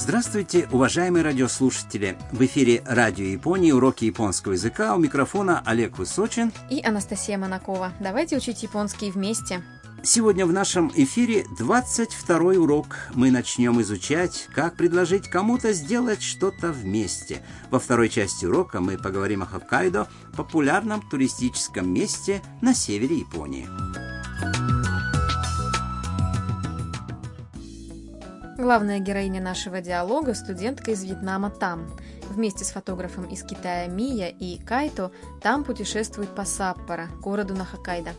Здравствуйте, уважаемые радиослушатели! В эфире Радио Японии, уроки японского языка. У микрофона Олег Высочин. И Анастасия Монакова. Давайте учить японский вместе. Сегодня в нашем эфире 22 урок. Мы начнем изучать, как предложить кому-то сделать что-то вместе. Во второй части урока мы поговорим о Хоккайдо, популярном туристическом месте на севере Японии. Главная героиня нашего диалога – студентка из Вьетнама Там. Вместе с фотографом из Китая Мия и Кайто Там путешествует по Саппоро, городу на Хоккайдо.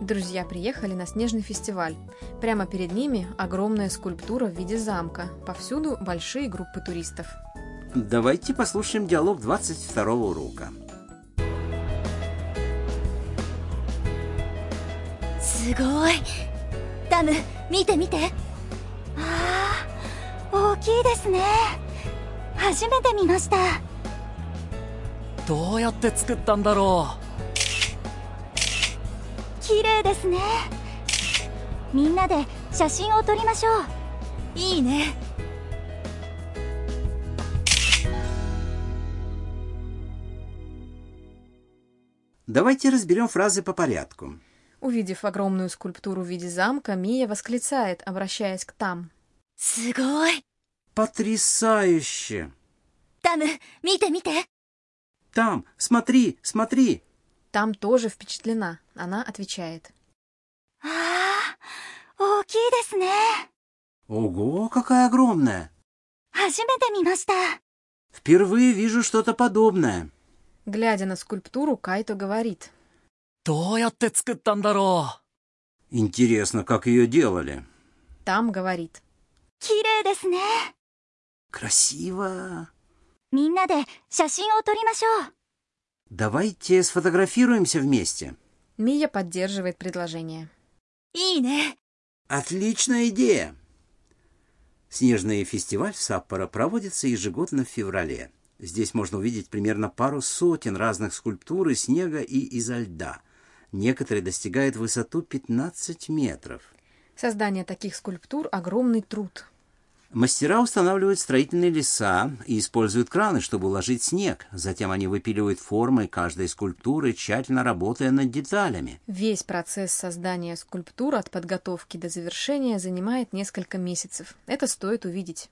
Друзья приехали на снежный фестиваль. Прямо перед ними огромная скульптура в виде замка. Повсюду большие группы туристов. Давайте послушаем диалог 22 урока. すごいダム見て見てああ大 きいですね初めて見ましたどうやって作ったんだろ綺麗ですねみんなで写真を撮りましょういいね Давайте разберем фразы по порядку. Увидев огромную скульптуру в виде замка, Мия восклицает, обращаясь к Там. すごい потрясающе!» «Там, мите, мите!» «Там, смотри, смотри!» Там тоже впечатлена. Она отвечает. а Ого, какая огромная! Впервые вижу что-то подобное. Глядя на скульптуру, Кайто говорит. Интересно, как ее делали. Там говорит. 綺麗ですね Красиво. みんなで写真を撮りましょう Давайте сфотографируемся вместе. Мия поддерживает предложение. いいね Отличная идея! Снежный фестиваль в Саппоро проводится ежегодно в феврале. Здесь можно увидеть примерно пару сотен разных скульптур из снега и изо льда. Некоторые достигают высоту 15 метров. Создание таких скульптур – огромный труд. Мастера устанавливают строительные леса и используют краны, чтобы уложить снег. Затем они выпиливают формы каждой скульптуры, тщательно работая над деталями. Весь процесс создания скульптур от подготовки до завершения занимает несколько месяцев. Это стоит увидеть.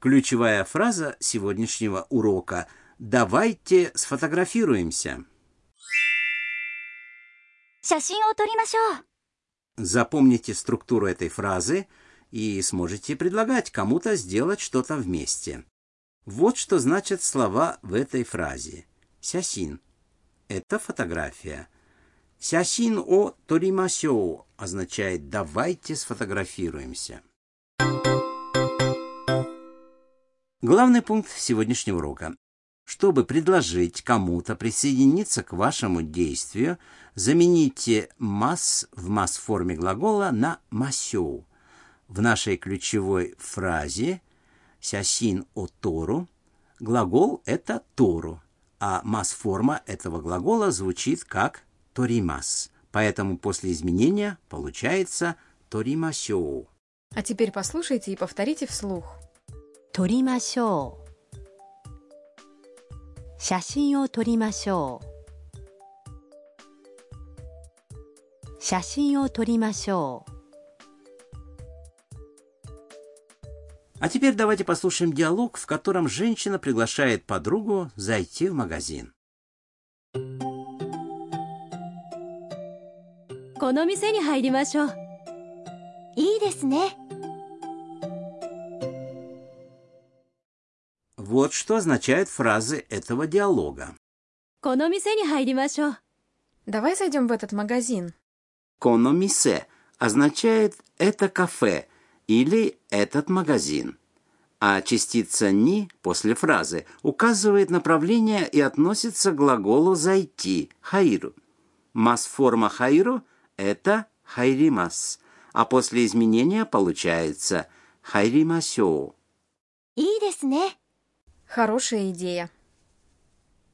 Ключевая фраза сегодняшнего урока «Давайте сфотографируемся». Запомните структуру этой фразы и сможете предлагать кому-то сделать что-то вместе. Вот что значат слова в этой фразе. Сясин – это фотография. Сясин о торимасё означает «давайте сфотографируемся». Главный пункт сегодняшнего урока. Чтобы предложить кому-то присоединиться к вашему действию, замените мас в масс-форме глагола на «масю». В нашей ключевой фразе «сясин о тору» глагол – это «тору», а масс-форма этого глагола звучит как «торимас». Поэтому после изменения получается «торимасю». А теперь послушайте и повторите вслух. «Торимасю». 写真を撮りましょう写真を撮りましょう А теперь давайте послушаем диалог, в котором женщина приглашает подругу зайти в магазин. この店に入りましょういいですね Вот что означают фразы этого диалога. この店に入りましょう Давай зайдем в этот магазин. Кономисе означает «это кафе» или «этот магазин». А частица «ни» после фразы указывает направление и относится к глаголу «зайти» – «хаиру». Масс-форма «хаиру» – это «хайримас», а после изменения получается «хайримасё». いいですね Хорошая идея.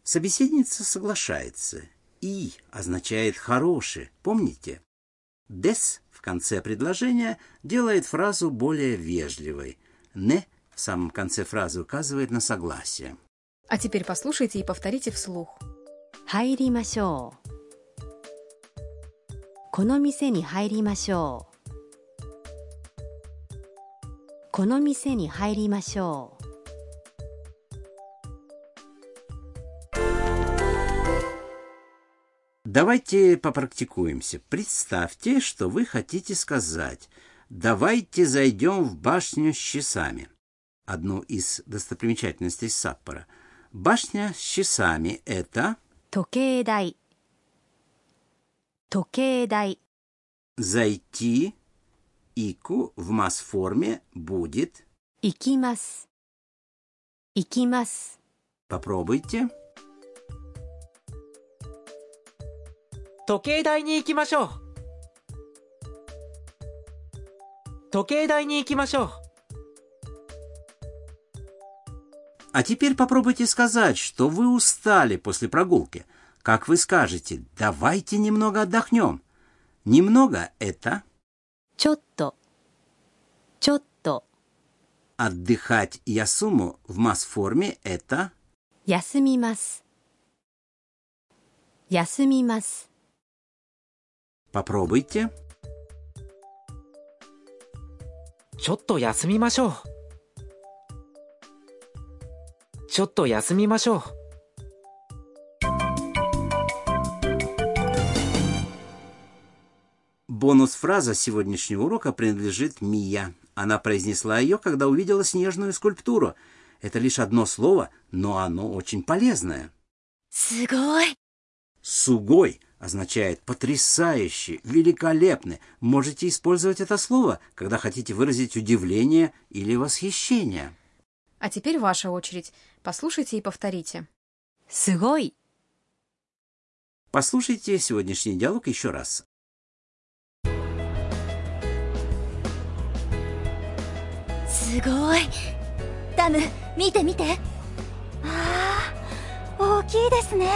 Собеседница соглашается. «И» означает «хороший», помните? «Дес» в конце предложения делает фразу более вежливой. «Не» в самом конце фразы указывает на согласие. А теперь послушайте и повторите вслух. «Хайримашоу». «Коно мисе ни хайримашоу». «Коно мисе ни хайримашоу». Давайте попрактикуемся. Представьте, что вы хотите сказать. Давайте зайдем в башню с часами. Одну из достопримечательностей Саппоро. Башня с часами — это... Токейдай. Токейдай. Идти 行く в ます-форме будет... 行きます. 行きます. Попробуйте. 時計台に行きましょう時計台に行きましょう А теперь попробуйте сказать, что вы устали после прогулки. Как вы скажете, давайте немного отдохнем. Немного – это ちょっとちょっと отдыхать ясуму в масс-форме – это 休みます休みます попробуйте. ちょっと休みましょうちょっと休みましょう Бонус-фраза сегодняшнего урока принадлежит Мия. Она произнесла ее, когда увидела снежную скульптуру. Это лишь одно слово, но оно очень полезное. すごい Сугой означает потрясающий, великолепный. Можете использовать это слово, когда хотите выразить удивление или восхищение. А теперь ваша очередь. Послушайте и повторите. すごい Послушайте сегодняшний диалог еще раз. すごいダム見て見てああ大きいですね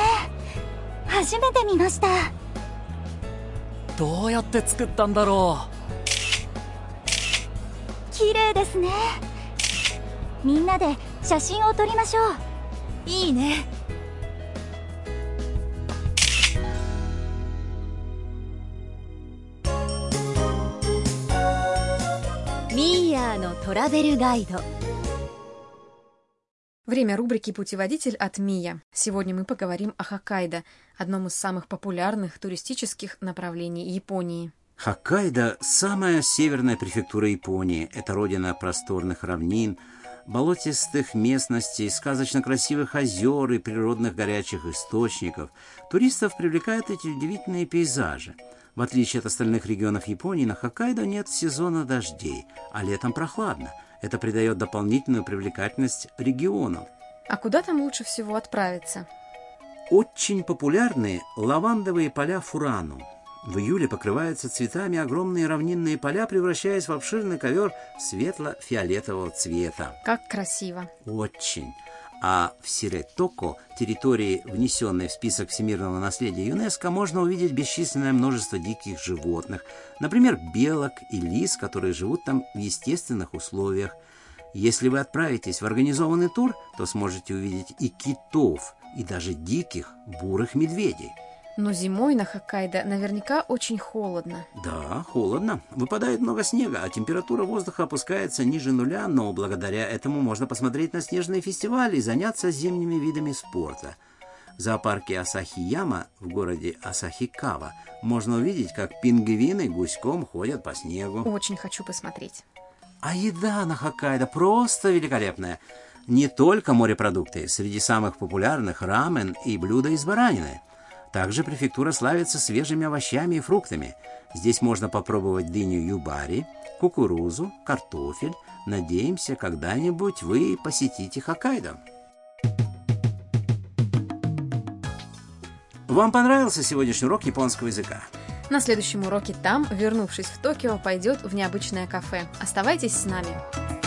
初めて見ました。どうやって作ったんだろ綺麗ですね。みんなで写真を撮りましょう。いいね。ミーヤーのトラベルガイド Время рубрики «Путеводитель» от Мия. Сегодня мы поговорим о Хоккайдо, одном из самых популярных туристических направлений Японии. Хоккайдо – самая северная префектура Японии. Это родина просторных равнин, болотистых местностей, сказочно красивых озер и природных горячих источников. Туристов привлекают эти удивительные пейзажи. В отличие от остальных регионов Японии, на Хоккайдо нет сезона дождей, а летом прохладно. Это придает дополнительную привлекательность региону. А куда там лучше всего отправиться? Очень популярны лавандовые поля Фурану. В июле покрываются цветами огромные равнинные поля, превращаясь в обширный ковер светло-фиолетового цвета. Как красиво. Очень. А в Сиретоко, территории, внесенной в список всемирного наследия ЮНЕСКО, можно увидеть бесчисленное множество диких животных, например, белок и лис, которые живут там в естественных условиях. Если вы отправитесь в организованный тур, то сможете увидеть и китов, и даже диких бурых медведей. Но зимой на Хоккайдо наверняка очень холодно. Да, холодно. Выпадает много снега, а температура воздуха опускается ниже нуля, но благодаря этому можно посмотреть на снежные фестивали и заняться зимними видами спорта. В зоопарке Асахияма в городе Асахикава можно увидеть, как пингвины гуськом ходят по снегу. Очень хочу посмотреть. А еда на Хоккайдо просто великолепная. Не только морепродукты, среди самых популярных рамен и блюда из баранины. Также префектура славится свежими овощами и фруктами. Здесь можно попробовать дыню юбари, кукурузу, картофель. Надеемся, когда-нибудь вы посетите Хоккайдо. Вам понравился сегодняшний урок японского языка? На следующем уроке там, вернувшись в Токио, пойдет в необычное кафе. Оставайтесь с нами.